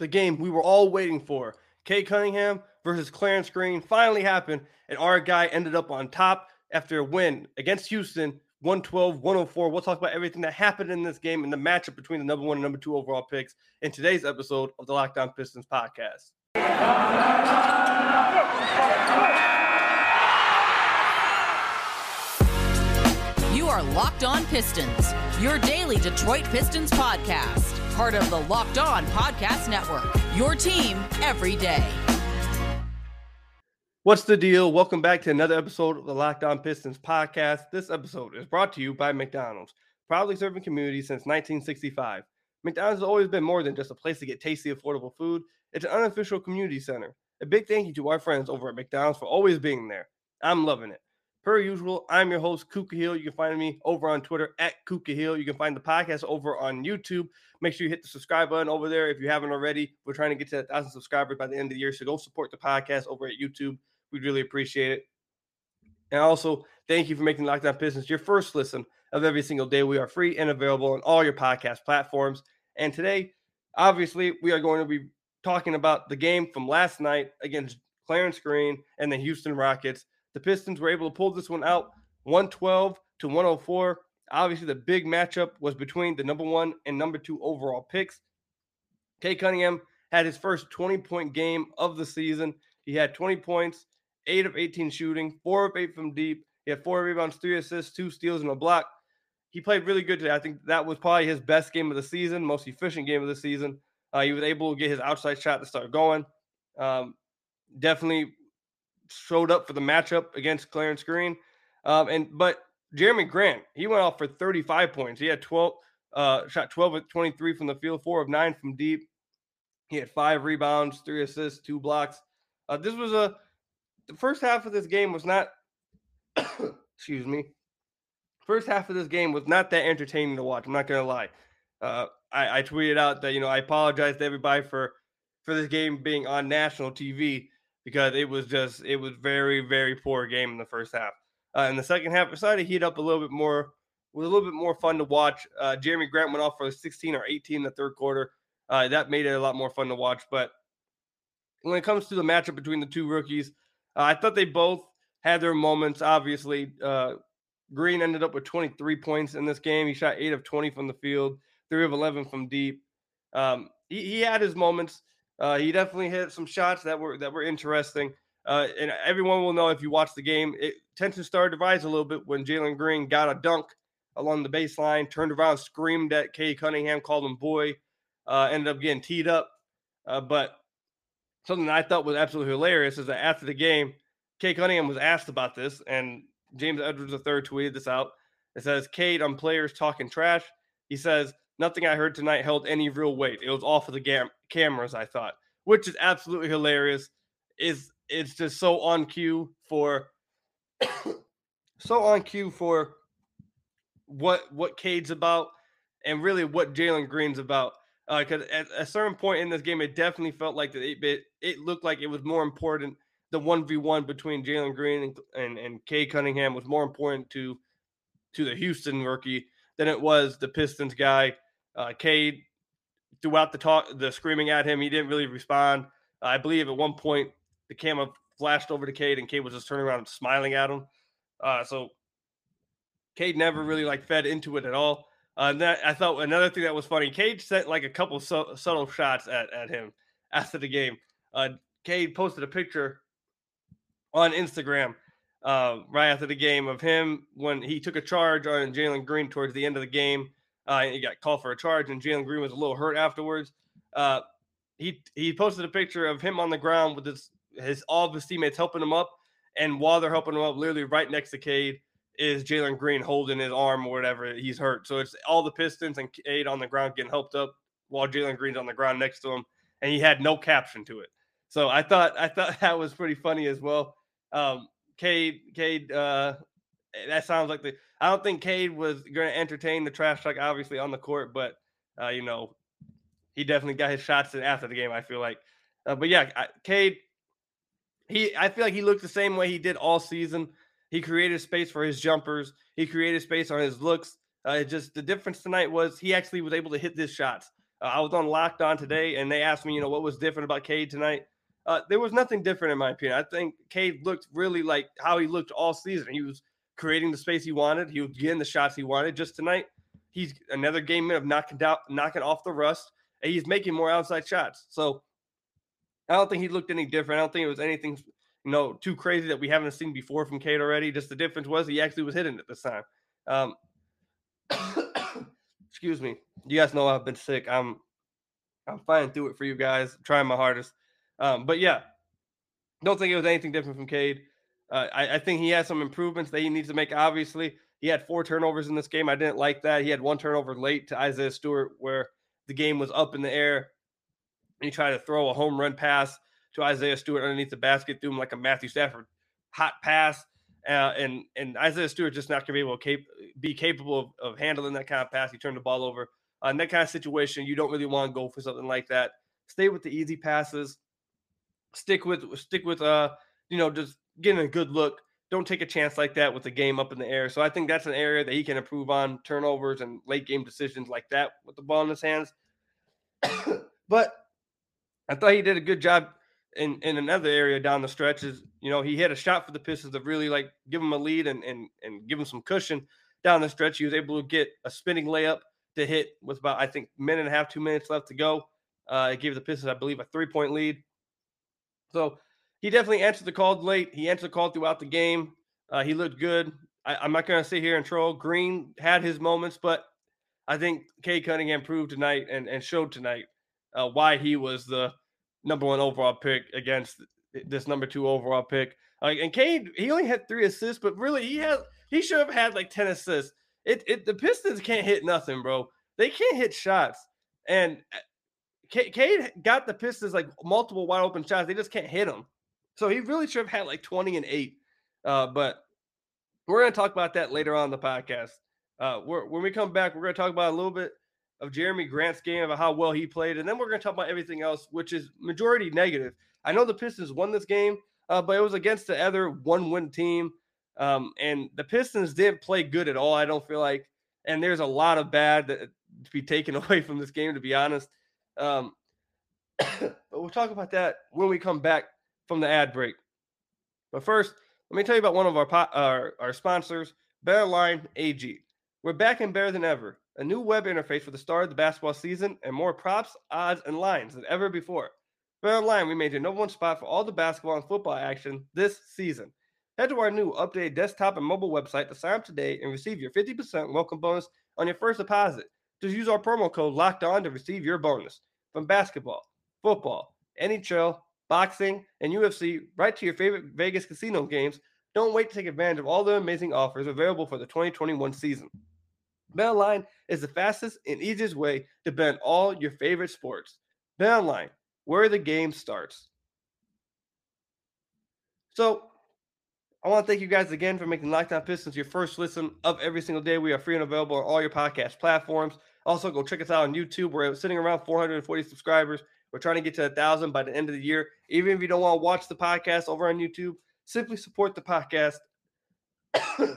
the game we were all waiting for. Cade Cunningham versus Clarence Green finally happened, and our guy ended up on top after a win against Houston, 112, 104. We'll talk about everything that happened in this game and the matchup between the number one and number two overall picks in today's episode of the Locked On Pistons podcast. You are Locked On Pistons, your daily Detroit Pistons podcast part of the Locked On Podcast Network. Your team every day. What's the deal? Welcome back to another episode of the Locked On Pistons podcast. This episode is brought to you by McDonald's, proudly serving communities since 1965. McDonald's has always been more than just a place to get tasty, affordable food. It's an unofficial community center. A big thank you to our friends over at McDonald's for always being there. I'm loving it. Per usual, I'm your host, Kuka Hill. You can find me over on Twitter at Kuka Hill. You can find the podcast over on YouTube. Make sure you hit the subscribe button over there if you haven't already. We're trying to get to a thousand subscribers by the end of the year. So go support the podcast over at YouTube. We'd really appreciate it. And also, thank you for making Locked On Pistons your first listen of every single day. We are free and available on all your podcast platforms. And today, obviously, we are going to be talking about the game from last night against Clarence Green and the Houston Rockets. The Pistons were able to pull this one out 112 to 104. Obviously, the big matchup was between the number one and number two overall picks. Cade Cunningham had his first 20 point game of the season. He had 20 points, eight of 18 shooting, four of eight from deep. He had four rebounds, three assists, two steals, and a block. He played really good today. I think that was probably his best game of the season, most efficient game of the season. Uh, he was able to get his outside shot to start going. Um, definitely showed up for the matchup against Clarence Green. Um, and but Jerami Grant, he went off for 35 points. He had 12 uh, shot 12 of 23 from the field, four of nine from deep. He had five rebounds, three assists, two blocks. Uh, this was a the first half of this game was not excuse me. First half of this game was not that entertaining to watch. I'm not gonna lie. Uh, I, I tweeted out that you know I apologize to everybody for for this game being on national TV because it was just it was very very poor game in the first half. Uh, in the second half, decided to heat up a little bit more. Was a little bit more fun to watch. Uh, Jerami Grant went off for 16 or 18 in the third quarter. Uh, that made it a lot more fun to watch. But when it comes to the matchup between the two rookies, uh, I thought they both had their moments. Obviously, uh, Green ended up with 23 points in this game. He shot eight of 20 from the field, three of 11 from deep. Um, he, he had his moments. Uh, he definitely hit some shots that were that were interesting. Uh, and everyone will know if you watch the game, it tension started to rise a little bit when Jalen Green got a dunk along the baseline, turned around, screamed at Cade Cunningham, called him boy, uh, ended up getting teed up. Uh, but something I thought was absolutely hilarious is that after the game, Cade Cunningham was asked about this, and James Edwards III tweeted this out. It says, Cade on players talking trash. He says, Nothing I heard tonight held any real weight. It was off of the gam- cameras, I thought, which is absolutely hilarious. Is it's just so on cue for so on cue for what what Cade's about and really what Jalen Green's about. Because uh, at a certain point in this game, it definitely felt like that it, it, it looked like it was more important. The one v one between Jalen Green and, and and Cade Cunningham was more important to to the Houston rookie than it was the Pistons guy. Uh, Cade, throughout the talk, the screaming at him, he didn't really respond. I believe at one point the camera flashed over to Cade, and Cade was just turning around smiling at him. Uh, so Cade never really like fed into it at all. Uh, and that I thought another thing that was funny, Cade sent like a couple su- subtle shots at, at him after the game. Uh, Cade posted a picture on Instagram uh, right after the game of him when he took a charge on Jalen Green towards the end of the game. Uh, he got called for a charge, and Jalen Green was a little hurt afterwards. Uh, he he posted a picture of him on the ground with his his all of his teammates helping him up, and while they're helping him up, literally right next to Cade is Jalen Green holding his arm or whatever he's hurt. So it's all the Pistons and Cade on the ground getting helped up while Jalen Green's on the ground next to him, and he had no caption to it. So I thought I thought that was pretty funny as well. Um, Cade Cade uh, that sounds like the I don't think Cade was going to entertain the trash talk, obviously on the court, but uh, you know, he definitely got his shots in after the game. I feel like, uh, but yeah, Cade, he I feel like he looked the same way he did all season. He created space for his jumpers. He created space on his looks. Uh, just the difference tonight was he actually was able to hit his shots. Uh, I was on Locked On today, and they asked me, you know, what was different about Cade tonight. Uh, there was nothing different in my opinion. I think Cade looked really like how he looked all season. He was creating the space he wanted. He was getting the shots he wanted. Just tonight, he's another game of knocking down, knocking off the rust, and he's making more outside shots. So I don't think he looked any different. I don't think it was anything, you know, too crazy that we haven't seen before from Cade already. Just the difference was he actually was hitting it this time. Um, excuse me. You guys know I've been sick. I'm I'm fighting through it for you guys, trying my hardest. Um, but yeah, don't think it was anything different from Cade. Uh, I, I, think he has some improvements that he needs to make. Obviously, he had four turnovers in this game. I didn't like that. He had one turnover late to Isaiah Stewart, where the game was up in the air. He tried to throw a home run pass to Isaiah Stewart underneath the basket, threw him like a Matthew Stafford hot pass. Uh, and and Isaiah Stewart just not going to be able to cap- be capable of, of, handling that kind of pass. He turned the ball over. Uh, in that kind of situation, you don't really want to go for something like that. Stay with the easy passes. Stick with stick with uh you know just getting a good look. Don't take a chance like that with the game up in the air. So I think that's an area that he can improve on turnovers and late game decisions like that with the ball in his hands. but I thought he did a good job in in another area down the stretch is you know he hit a shot for the Pistons to really like give him a lead and and and give him some cushion down the stretch. He was able to get a spinning layup to hit with about I think minute and a half, two minutes left to go. Uh, it gave the Pistons, I believe, a three point lead. So he definitely answered the call late. He answered the call throughout the game. Uh, he looked good. I, am not going to sit here and troll. Green had his moments, but I think Cade Cunningham proved tonight and, and showed tonight uh, why he was the number one overall pick against this number two overall pick. Uh, and Cade, he only had three assists, but really he had he should have had like ten assists. It, it the Pistons can't hit nothing, bro. They can't hit shots, and uh, Cade got the Pistons like multiple wide open shots. They just can't hit them. So he really should have had like twenty and eight. Uh, but we're gonna talk about that later on in the podcast. Uh, when we come back, we're gonna talk about a little bit of Jerami Grant's game, about how well he played, and then we're going to talk about everything else, which is majority negative. I know the Pistons won this game, uh, but it was against the other one-win team, um, and the Pistons didn't play good at all. I don't feel like, and there's a lot of bad that, to be taken away from this game, to be honest. Um, but we'll talk about that when we come back from the ad break. But first, let me tell you about one of our our, our sponsors, BetOnline AG. We're back and better than ever a new web interface for the start of the basketball season, and more props, odds, and lines than ever before. BetOnline, we made your number one spot for all the basketball and football action this season. Head to our new updated desktop and mobile website to sign up today and receive your 50% welcome bonus on your first deposit. Just use our promo code Locked On to receive your bonus from basketball, football, NHL, boxing, and UFC, right to your favorite Vegas casino games. Don't wait to take advantage of all the amazing offers available for the 2021 season. BetOnline is the fastest and easiest way to bet on all your favorite sports. BetOnline, where the game starts. So, I want to thank you guys again for making Locked On Pistons your first listen of every single day. We are free and available on all your podcast platforms. Also, go check us out on YouTube. We're sitting around 440 subscribers. We're trying to get to a thousand by the end of the year. Even if you don't want to watch the podcast over on YouTube, simply support the podcast.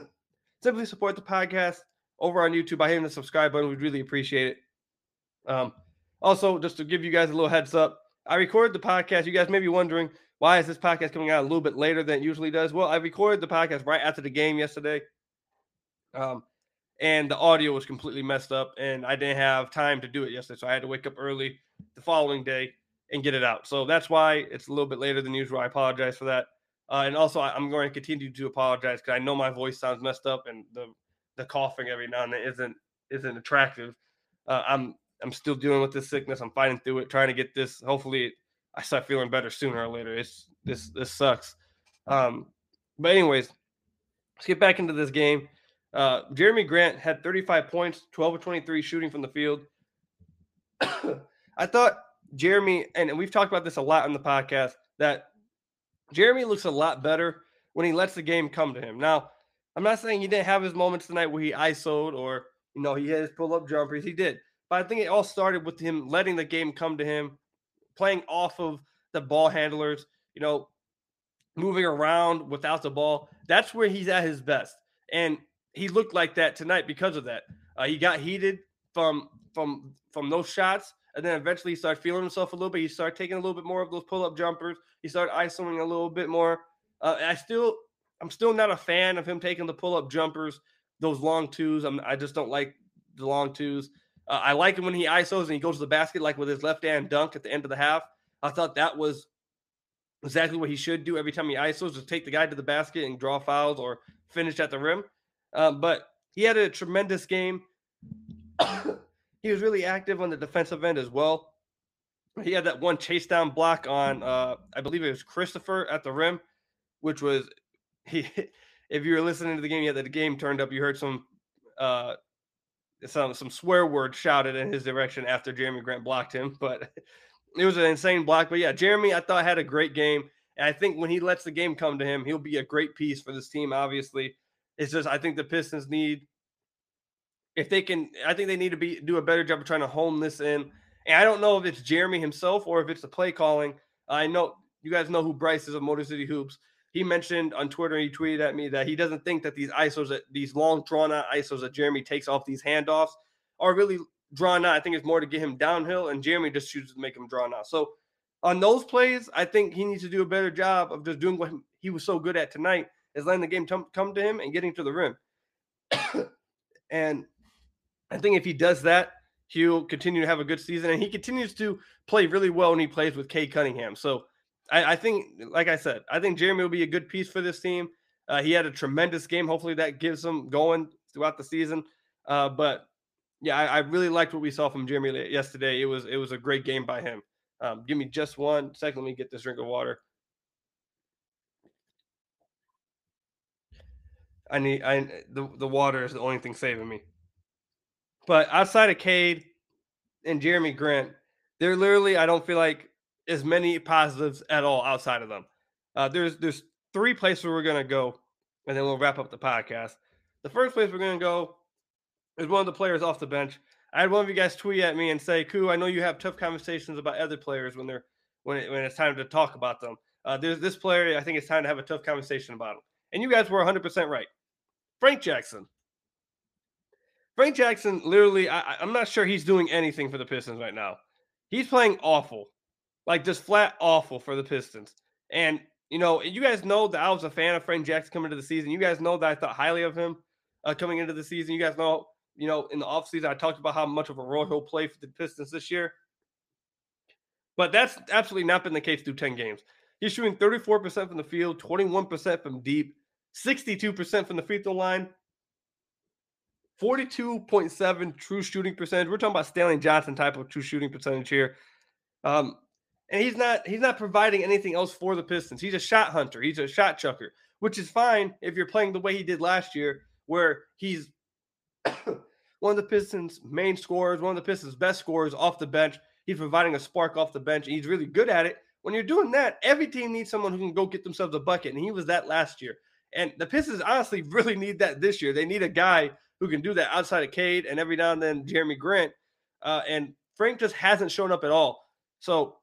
simply support the podcast over on YouTube by hitting the subscribe button. We'd really appreciate it. Um, also, just to give you guys a little heads up, I recorded the podcast. You guys may be wondering why is this podcast coming out a little bit later than it usually does. Well, I recorded the podcast right after the game yesterday, um, and the audio was completely messed up, and I didn't have time to do it yesterday, so I had to wake up early the following day and get it out. So that's why it's a little bit later than usual. I apologize for that. Uh, and also, I'm going to continue to apologize because I know my voice sounds messed up, and the the coughing every now and then isn't isn't attractive. Uh, I'm I'm still dealing with this sickness. I'm fighting through it, trying to get this. Hopefully, I start feeling better sooner or later. It's this this sucks. Um, but anyways, let's get back into this game. Uh, Jerami Grant had 35 points, 12 of 23 shooting from the field. I thought Jerami, and we've talked about this a lot on the podcast, that Jerami looks a lot better when he lets the game come to him. Now, I'm not saying he didn't have his moments tonight where he isoed or you know he had his pull up jumpers. He did, but I think it all started with him letting the game come to him, playing off of the ball handlers. You know, moving around without the ball. That's where he's at his best, and he looked like that tonight because of that. Uh, he got heated from from from those shots, And then eventually he started feeling himself a little bit. He started taking a little bit more of those pull up jumpers. He started isoing a little bit more. Uh, I still, I'm still not a fan of him taking the pull up jumpers, those long twos. I'm, I just don't like the long twos. Uh, I like him when he isos and he goes to the basket like with his left hand dunk at the end of the half. I thought that was exactly what he should do every time he isos, just take the guy to the basket and draw fouls or finish at the rim. Um, but he had a tremendous game. he was really active on the defensive end as well. He had that one chase down block on, uh, I believe it was Christopher at the rim, which was he. If you were listening to the game, yeah, the game turned up. You heard some, uh, some some swear words shouted in his direction after Jerami Grant blocked him, but it was an insane block. But yeah, Jerami, I thought had a great game. And I think when he lets the game come to him, he'll be a great piece for this team. Obviously, it's just I think the Pistons need if they can. I think they need to be do a better job of trying to hone this in. And I don't know if it's Jerami himself or if it's the play calling. I know you guys know who Bryce is of Motor City Hoops. He mentioned on Twitter, he tweeted at me that he doesn't think that these ISOs, that these long drawn out ISOs that Jerami takes off these handoffs are really drawn out. I think it's more to get him downhill, and Jerami just chooses to make him drawn out. So on those plays, I think he needs to do a better job of just doing what he was so good at tonight, is letting the game t- come to him and getting to the rim. and I think if he does that, he'll continue to have a good season, and he continues to play really well when he plays with Cade Cunningham. So I, I think, like I said, I think Jerami will be a good piece for this team. Uh, he had a tremendous game. Hopefully, that gives him going throughout the season. Uh, but yeah, I, I, really liked what we saw from Jerami yesterday. It was it was a great game by him. Um, give me just one second. Let me get this drink of water. I need I the the water is the only thing saving me. But outside of Cade and Jerami Grant, they're literally I don't feel like as many positives at all outside of them. Uh, there's there's three places we're gonna go, and then we'll wrap up the podcast. The first place we're gonna go is one of the players off the bench. I had one of you guys tweet at me and say, "Ku, I know you have tough conversations about other players when they're when it, when it's time to talk about them. Uh, there's this player. I think it's time to have a tough conversation about him." And you guys were 100 percent right. Frank Jackson. Frank Jackson, literally, I, I'm not sure he's doing anything for the Pistons right now. He's playing awful, like just flat awful for the Pistons. And you know, you guys know that I was a fan of Frank Jackson coming into the season. You guys know that I thought highly of him uh, coming into the season. You guys know you know, in the offseason, I talked about how much of a role he'll play for the Pistons this year. But that's absolutely not been the case through 10 games. He's shooting 34% from the field, 21% from deep, 62% from the free throw line, 42.7 true shooting percentage. We're talking about Stanley Johnson type of true shooting percentage here. Um, and he's not he's not providing anything else for the Pistons. He's a shot hunter. He's a shot chucker, which is fine if you're playing the way he did last year, where he's one of the Pistons' main scorers, one of the Pistons' best scorers off the bench. He's providing a spark off the bench. And he's really good at it. When you're doing that, every team needs someone who can go get themselves a bucket, and he was that last year. And the Pistons honestly really need that this year. They need a guy who can do that outside of Cade and every now and then Jerami Grant. Uh, and Frank just hasn't shown up at all. So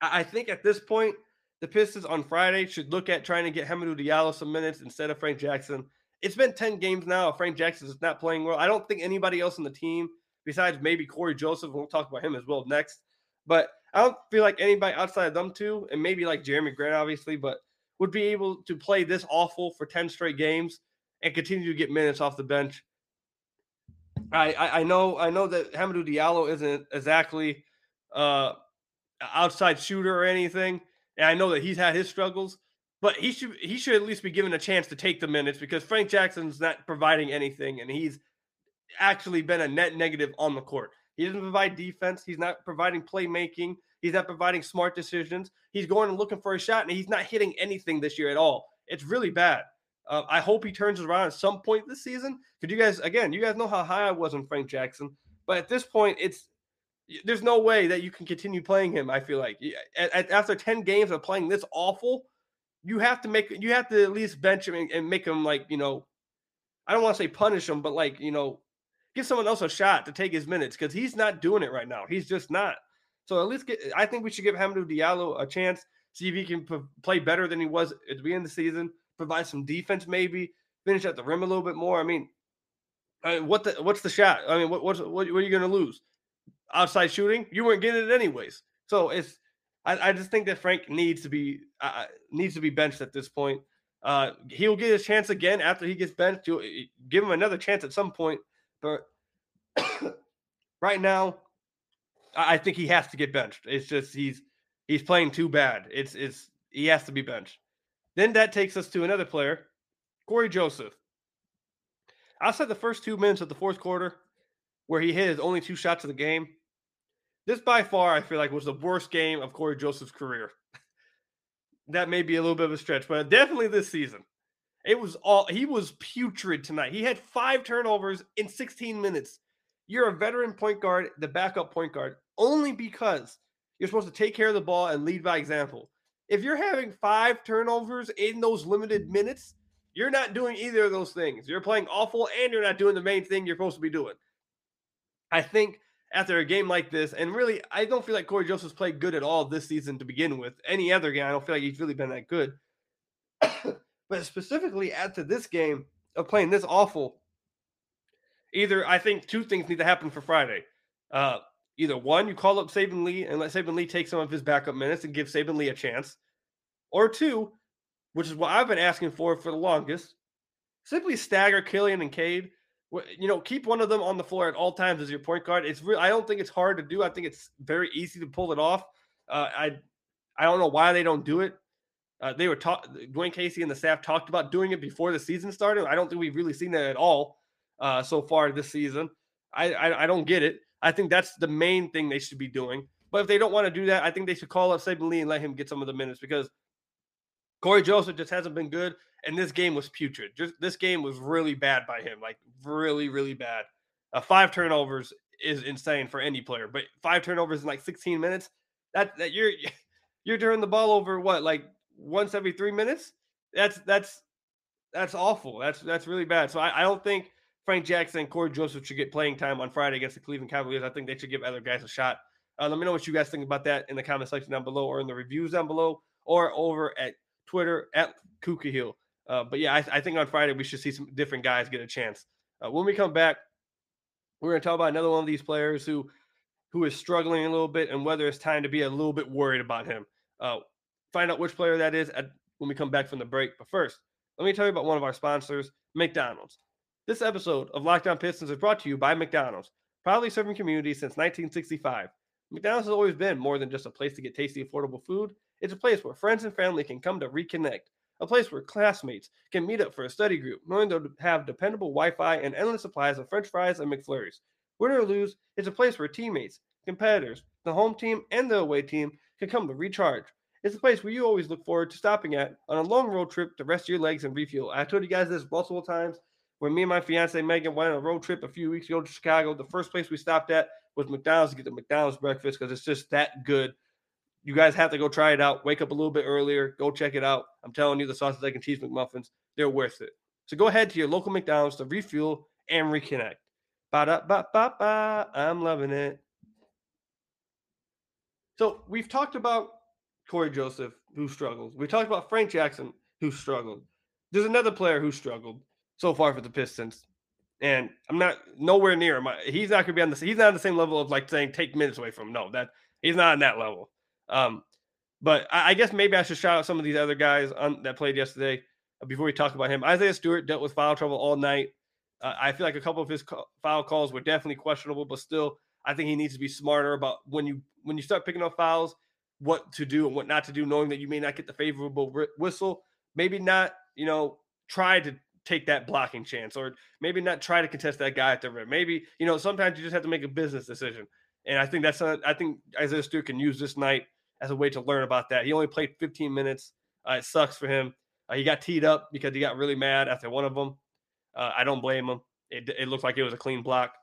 I think at this point, the Pistons on Friday should look at trying to get Hamidou Diallo some minutes instead of Frank Jackson it's been 10 games now. Frank Jackson is not playing well. I don't think anybody else on the team, besides maybe Cory Joseph, we'll talk about him as well next. But I don't feel like anybody outside of them two, and maybe like Jerami Grant, obviously, but would be able to play this awful for 10 straight games and continue to get minutes off the bench. I, I, I know I know that Hamidou Diallo isn't exactly uh outside shooter or anything. And I know that he's had his struggles, but he should he should at least be given a chance to take the minutes because Frank Jackson's not providing anything, and he's actually been a net negative on the court. He doesn't provide defense. He's not providing playmaking. He's not providing smart decisions. He's going and looking for a shot, and he's not hitting anything this year at all. It's really bad. Uh, I hope he turns around at some point this season. Because you guys, again, you guys know how high I was on Frank Jackson, but at this point, it's there's no way that you can continue playing him. I feel like after ten games of playing this awful, you have to make you have to at least bench him and, and make him like you know, I don't want to say punish him, but like you know, give someone else a shot to take his minutes because he's not doing it right now. He's just not. So at least get. I think we should give Hamidou Diallo a chance. See if he can p- play better than he was at the beginning of the season. Provide some defense, maybe finish at the rim a little bit more. I mean, I mean what the what's the shot? I mean, what what's, what, what are you going to lose? outside shooting, you weren't getting it anyways. So it's I, I just think that Frank needs to be uh, needs to be benched at this point. Uh, he'll get his chance again after he gets benched. You'll give him another chance at some point, but right now, I think he has to get benched. It's just he's he's playing too bad. It's it's he has to be benched. Then that takes us to another player, Cory Joseph. Outside the first two minutes of the fourth quarter, where he hit his only two shots of the game, this by far I feel like was the worst game of Cory Joseph's career. that may be a little bit of a stretch, but definitely this season. It was all he was putrid tonight. He had five turnovers in 16 minutes. You're a veteran point guard, the backup point guard, only because you're supposed to take care of the ball and lead by example. If you're having five turnovers in those limited minutes, you're not doing either of those things. You're playing awful and you're not doing the main thing you're supposed to be doing. I think after a game like this, and really, I don't feel like Cory Joseph's played good at all this season to begin with. Any other game, I don't feel like he's really been that good. but specifically after this game of playing this awful, either I think two things need to happen for Friday. Uh, either one, you call up Saben Lee and let Saben Lee take some of his backup minutes and give Saben Lee a chance, or two, which is what I've been asking for for the longest, simply stagger Killian and Cade. You know, keep one of them on the floor at all times as your point guard. It's real. I don't think it's hard to do. I think it's very easy to pull it off. Uh, I I don't know why they don't do it. Uh, they were talk. Dwane Casey and the staff talked about doing it before the season started. I don't think we've really seen that at all uh, so far this season. I, I, I don't get it. I think that's the main thing they should be doing. But if they don't want to do that, I think they should call up Saben Lee and let him get some of the minutes because Cory Joseph just hasn't been good, and this game was putrid. Just this game was really bad by him, like really, really bad. Uh, five turnovers is insane for any player, but five turnovers in like 16 minutes. That that you're you're turning the ball over what like once every three minutes. That's that's that's awful. That's that's really bad. So I, I don't think Frank Jackson and Cory Joseph should get playing time on Friday against the Cleveland Cavaliers. I think they should give other guys a shot. Uh, let me know what you guys think about that in the comment section down below or in the reviews down below or over at Twitter at Kuka Hill. Uh, but yeah, I, I, think on Friday we should see some different guys get a chance. Uh, when we come back, we're going to talk about another one of these players who who is struggling a little bit and whether it's time to be a little bit worried about him. Uh, find out which player that is at, when we come back from the break. But first, let me tell you about one of our sponsors, McDonald's. This episode of Locked On Pistons is brought to you by McDonald's, proudly serving communities since 1965. McDonald's has always been more than just a place to get tasty, affordable food. It's a place where friends and family can come to reconnect, a place where classmates can meet up for a study group, knowing they'll have dependable Wi Fi and endless supplies of French fries and McFlurries. Win or lose, it's a place where teammates, competitors, the home team, and the away team can come to recharge. It's a place where you always look forward to stopping at on a long road trip to rest your legs and refuel. I told you guys this multiple times when me and my fiance Megan went on a road trip a few weeks ago to Chicago, the first place we stopped at was McDonald's to get the McDonald's breakfast because it's just that good. You guys have to go try it out. Wake up a little bit earlier. Go check it out. I'm telling you, the sausage, egg, and cheese McMuffins, they're worth it. So go ahead to your local McDonald's to refuel and reconnect. Ba da ba ba ba. I'm loving it. So we've talked about Cory Joseph who struggled. We talked about Frank Jackson who struggled. There's another player who struggled so far for the Pistons. And I'm not nowhere near him. He's not going to be on the. He's not on the same level of like saying take minutes away from him. No, that he's not on that level. Um, but I, I guess maybe I should shout out some of these other guys on, that played yesterday uh, before we talk about him. Isaiah Stewart dealt with foul trouble all night. Uh, I feel like a couple of his co- foul calls were definitely questionable, but still, I think he needs to be smarter about when you when you start picking up fouls, what to do and what not to do, knowing that you may not get the favorable whistle. Maybe not, you know, try to take that blocking chance or maybe not try to contest that guy at the rim. Maybe, you know, sometimes you just have to make a business decision. And I think that's, a, I think Isaiah Stewart can use this night as a way to learn about that. He only played 15 minutes. Uh, it sucks for him. Uh, he got teed up because he got really mad after one of them. Uh, I don't blame him. It, it looked like it was a clean block.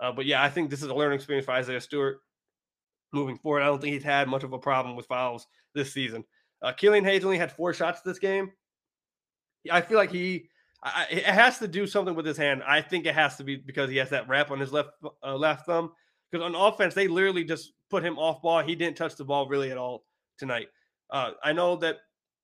Uh, but yeah, I think this is a learning experience for Isaiah Stewart moving forward. I don't think he's had much of a problem with fouls this season. Uh, Killian Hayes only had four shots this game. I feel like he I, it has to do something with his hand. I think it has to be because he has that wrap on his left uh, left thumb. Because on offense, they literally just put him off ball. He didn't touch the ball really at all tonight. Uh, I know that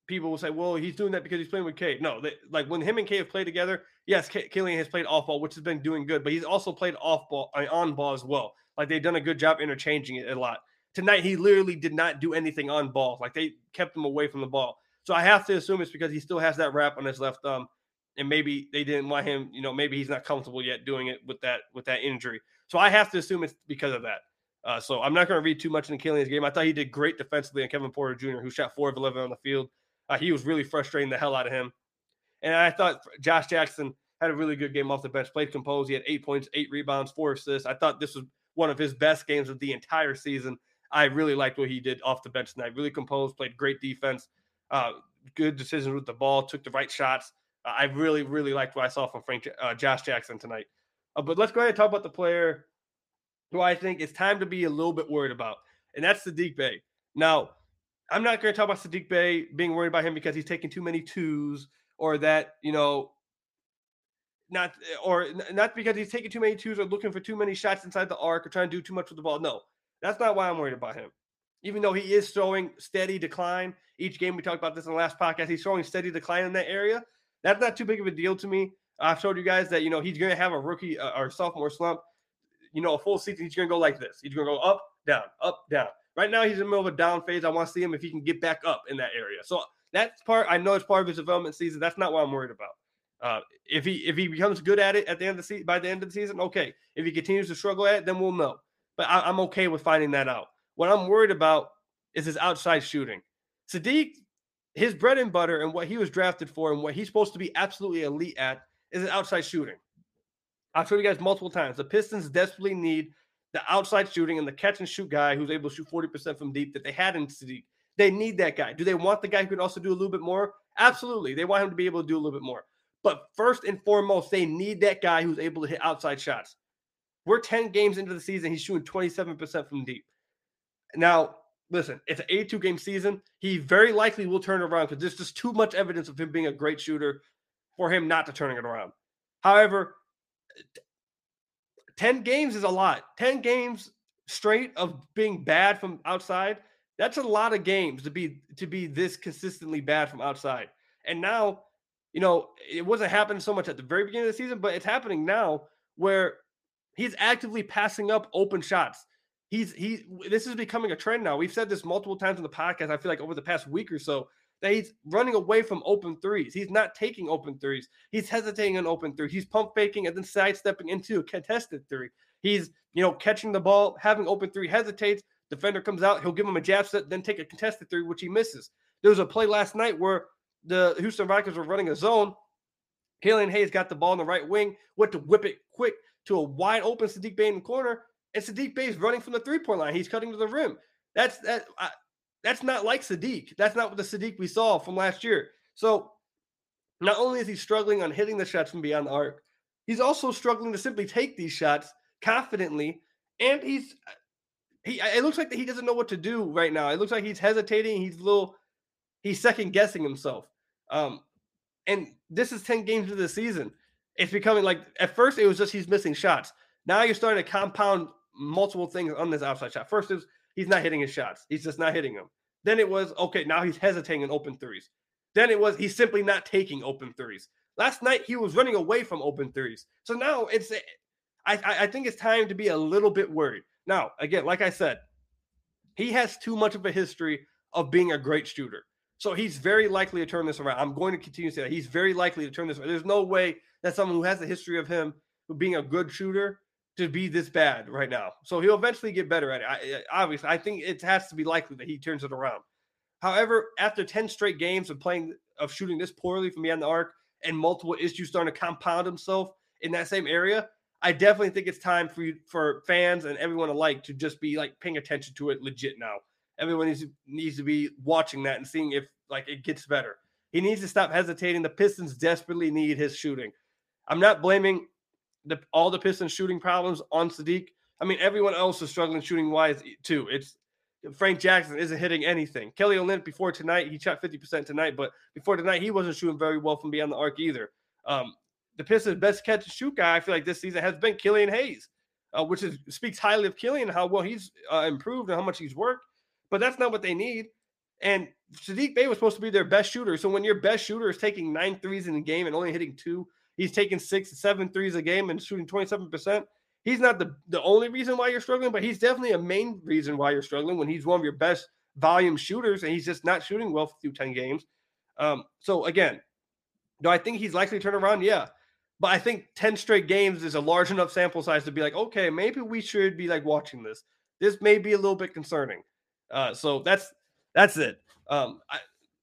people will say, well, he's doing that because he's playing with Cade. No, they, like when him and Cade have played together, yes, K- Killian has played off ball, which has been doing good, but he's also played off ball, mean, on ball as well. Like they've done a good job interchanging it a lot. Tonight, he literally did not do anything on ball. Like they kept him away from the ball. So I have to assume it's because he still has that wrap on his left thumb, and maybe they didn't want him. You know, maybe he's not comfortable yet doing it with that with that injury. So I have to assume it's because of that. Uh, so I'm not going to read too much into Killian's game. I thought he did great defensively on Kevin Porter Jr., who shot four of 11 on the field. Uh, he was really frustrating the hell out of him. And I thought Josh Jackson had a really good game off the bench, played composed. He had eight points, eight rebounds, four assists. I thought this was one of his best games of the entire season. I really liked what he did off the bench tonight. Really composed, played great defense, uh, good decisions with the ball, took the right shots. I really, really liked what I saw from Frank uh, Josh Jackson tonight. Uh, but let's go ahead and talk about the player who I think it's time to be a little bit worried about, and that's Saddiq Bey. Now, I'm not going to talk about Saddiq Bey being worried about him because he's taking too many twos or that, you know, not or not because he's taking too many twos or looking for too many shots inside the arc or trying to do too much with the ball. No, that's not why I'm worried about him. Even though he is showing steady decline each game, we talked about this in the last podcast. He's showing steady decline in that area. That's not too big of a deal to me. I've told you guys that you know he's going to have a rookie uh, or sophomore slump you know, a full season, he's going to go like this. He's going to go up, down, up, down. Right now, he's in the middle of a down phase. I want to see him if he can get back up in that area. So that's part. I know it's part of his development season. That's not what I'm worried about. Uh, if he if he becomes good at it at the end of the season, by the end of the season, okay. If he continues to struggle at it, then we'll know. But I, I'm okay with finding that out. What I'm worried about is his outside shooting. Saddiq, his bread and butter and what he was drafted for and what he's supposed to be absolutely elite at is his outside shooting. I've told you guys multiple times. The Pistons desperately need the outside shooting and the catch and shoot guy who's able to shoot 40% from deep that they had in Saddiq. They need that guy. Do they want the guy who can also do a little bit more? Absolutely. They want him to be able to do a little bit more. But first and foremost, they need that guy who's able to hit outside shots. We're 10 games into the season. He's shooting 27% from deep. Now, listen, it's an 82 game season. He very likely will turn around because there's just too much evidence of him being a great shooter for him not to turn it around. However, 10 games is a lot. 10 games straight of being bad from outside. That's a lot of games to be to be this consistently bad from outside. And now, you know, it wasn't happening so much at the very beginning of the season, but it's happening now where he's actively passing up open shots. He's he this is becoming a trend now. We've said this multiple times in the podcast. I feel like over the past week or so that he's running away from open threes. He's not taking open threes. He's hesitating on open three. He's pump faking and then sidestepping into a contested three. He's, you know, catching the ball, having open three, hesitates. Defender comes out, he'll give him a jab set, then take a contested three, which he misses. There was a play last night where the Houston Rockets were running a zone. Killian Hayes got the ball in the right wing, went to whip it quick to a wide open Saddiq Bey in the corner, and Saddiq Bey is running from the three point line. He's cutting to the rim. That's that. I, that's not like Saddiq. That's not what the Saddiq we saw from last year. So not only is he struggling on hitting the shots from beyond the arc, he's also struggling to simply take these shots confidently. And he's he it looks like he doesn't know what to do right now. It looks like he's hesitating. He's a little he's second guessing himself. Um, and this is 10 games into the season. It's becoming like at first it was just he's missing shots. Now you're starting to compound multiple things on this outside shot. First is he's not hitting his shots. He's just not hitting them. Then it was okay. Now he's hesitating in open threes. Then it was he's simply not taking open threes. Last night he was running away from open threes. So now it's eh, I I think it's time to be a little bit worried. Now again, like I said, he has too much of a history of being a great shooter. So he's very likely to turn this around. I'm going to continue to say that he's very likely to turn this around. There's no way that someone who has a history of him being a good shooter to be this bad right now. So he'll eventually get better at it. I, eh, obviously, I think it has to be likely that he turns it around. However, after 10 straight games of playing of shooting this poorly from beyond the arc and multiple issues starting to compound himself in that same area, I definitely think it's time for you for fans and everyone alike to just be like paying attention to it legit now. Everyone needs needs to be watching that and seeing if like it gets better. He needs to stop hesitating. The Pistons desperately need his shooting. I'm not blaming the, all the Pistons shooting problems on Saddiq. I mean, everyone else is struggling shooting wise too. It's Frank Jackson isn't hitting anything. Kelly Olynyk before tonight, he shot 50% tonight, but before tonight, he wasn't shooting very well from beyond the arc either. Um, the Pistons' best catch and shoot guy, I feel like this season has been Killian Hayes, uh, which is speaks highly of Killian, how well he's uh, improved and how much he's worked. But that's not what they need. And Saddiq Bey was supposed to be their best shooter. So when your best shooter is taking nine threes in the game and only hitting two, he's taking six, seven threes a game and shooting 27%. He's not the, the only reason why you're struggling, but he's definitely a main reason why you're struggling when he's one of your best volume shooters and he's just not shooting well through 10 games. Um, so again, do I think he's likely to turn around? Yeah. But I think 10 straight games is a large enough sample size to be like, okay, maybe we should be like watching this. This may be a little bit concerning. Uh, so that's that's it. Um, I,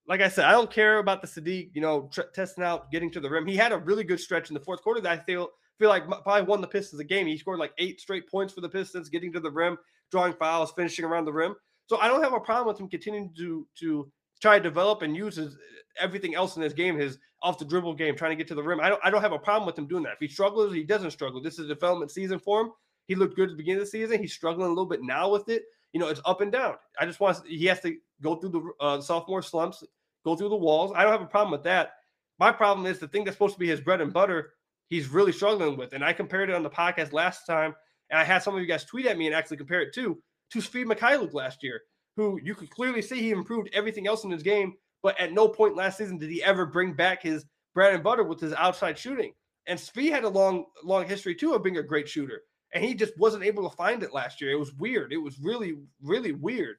like I said, I don't care about the Saddiq, you know, tr- testing out, getting to the rim. He had a really good stretch in the fourth quarter that I feel feel like probably won the Pistons the game. He scored like eight straight points for the Pistons, getting to the rim, drawing fouls, finishing around the rim. So I don't have a problem with him continuing to to try to develop and use his everything else in his game, his off the dribble game, trying to get to the rim. I don't I don't have a problem with him doing that. If he struggles, he doesn't struggle. This is a development season for him. He looked good at the beginning of the season. He's struggling a little bit now with it. You know, it's up and down. I just want he has to go through the uh, sophomore slumps, go through the walls. I don't have a problem with that. My problem is the thing that's supposed to be his bread and butter. He's really struggling with, and I compared it on the podcast last time, and I had some of you guys tweet at me and actually compare it to to Svi Mykhailiuk last year, who you could clearly see he improved everything else in his game, but at no point last season did he ever bring back his bread and butter with his outside shooting. And Svi had a long, long history too of being a great shooter, and he just wasn't able to find it last year. It was weird. It was really, really weird.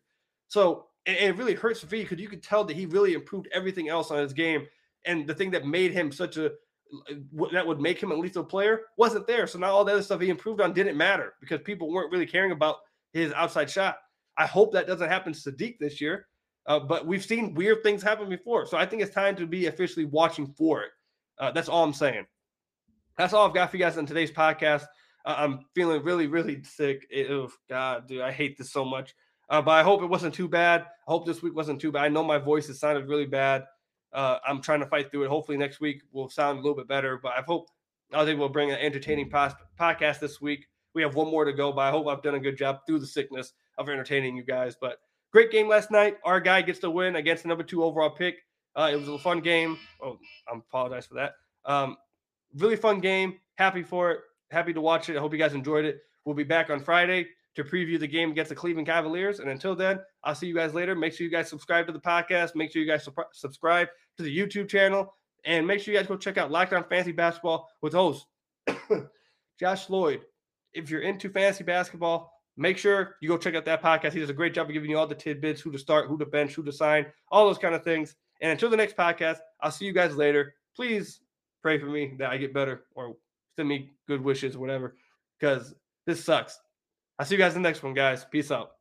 So and, it really hurts Svi because you could tell that he really improved everything else on his game, and the thing that made him such a that would make him a lethal player wasn't there. So now all the other stuff he improved on didn't matter because people weren't really caring about his outside shot. I hope that doesn't happen to Saddiq this year. Uh, but we've seen weird things happen before. So I think it's time to be officially watching for it. Uh, that's all I'm saying. That's all I've got for you guys on today's podcast. Uh, I'm feeling really, really sick. Oh, God, dude, I hate this so much. Uh, but I hope it wasn't too bad. I hope this week wasn't too bad. I know my voice has sounded really bad. Uh, I'm trying to fight through it. Hopefully next week will sound a little bit better. But I hope I was able to bring an entertaining pos- podcast this week. We have one more to go, but I hope I've done a good job through the sickness of entertaining you guys. But great game last night. Our guy gets the win against the number two overall pick. Uh, it was a fun game. Oh, I apologize for that. Um, really fun game. Happy for it. Happy to watch it. I hope you guys enjoyed it. We'll be back on Friday to preview the game against the Cleveland Cavaliers. And until then, I'll see you guys later. Make sure you guys subscribe to the podcast. Make sure you guys su- subscribe to the YouTube channel. And make sure you guys go check out Locked On Fantasy Basketball with host Josh Lloyd. If you're into fantasy basketball, make sure you go check out that podcast. He does a great job of giving you all the tidbits, who to start, who to bench, who to sign, all those kind of things. And until the next podcast, I'll see you guys later. Please pray for me that I get better or send me good wishes, whatever, because this sucks. I'll see you guys in the next one, guys. Peace out.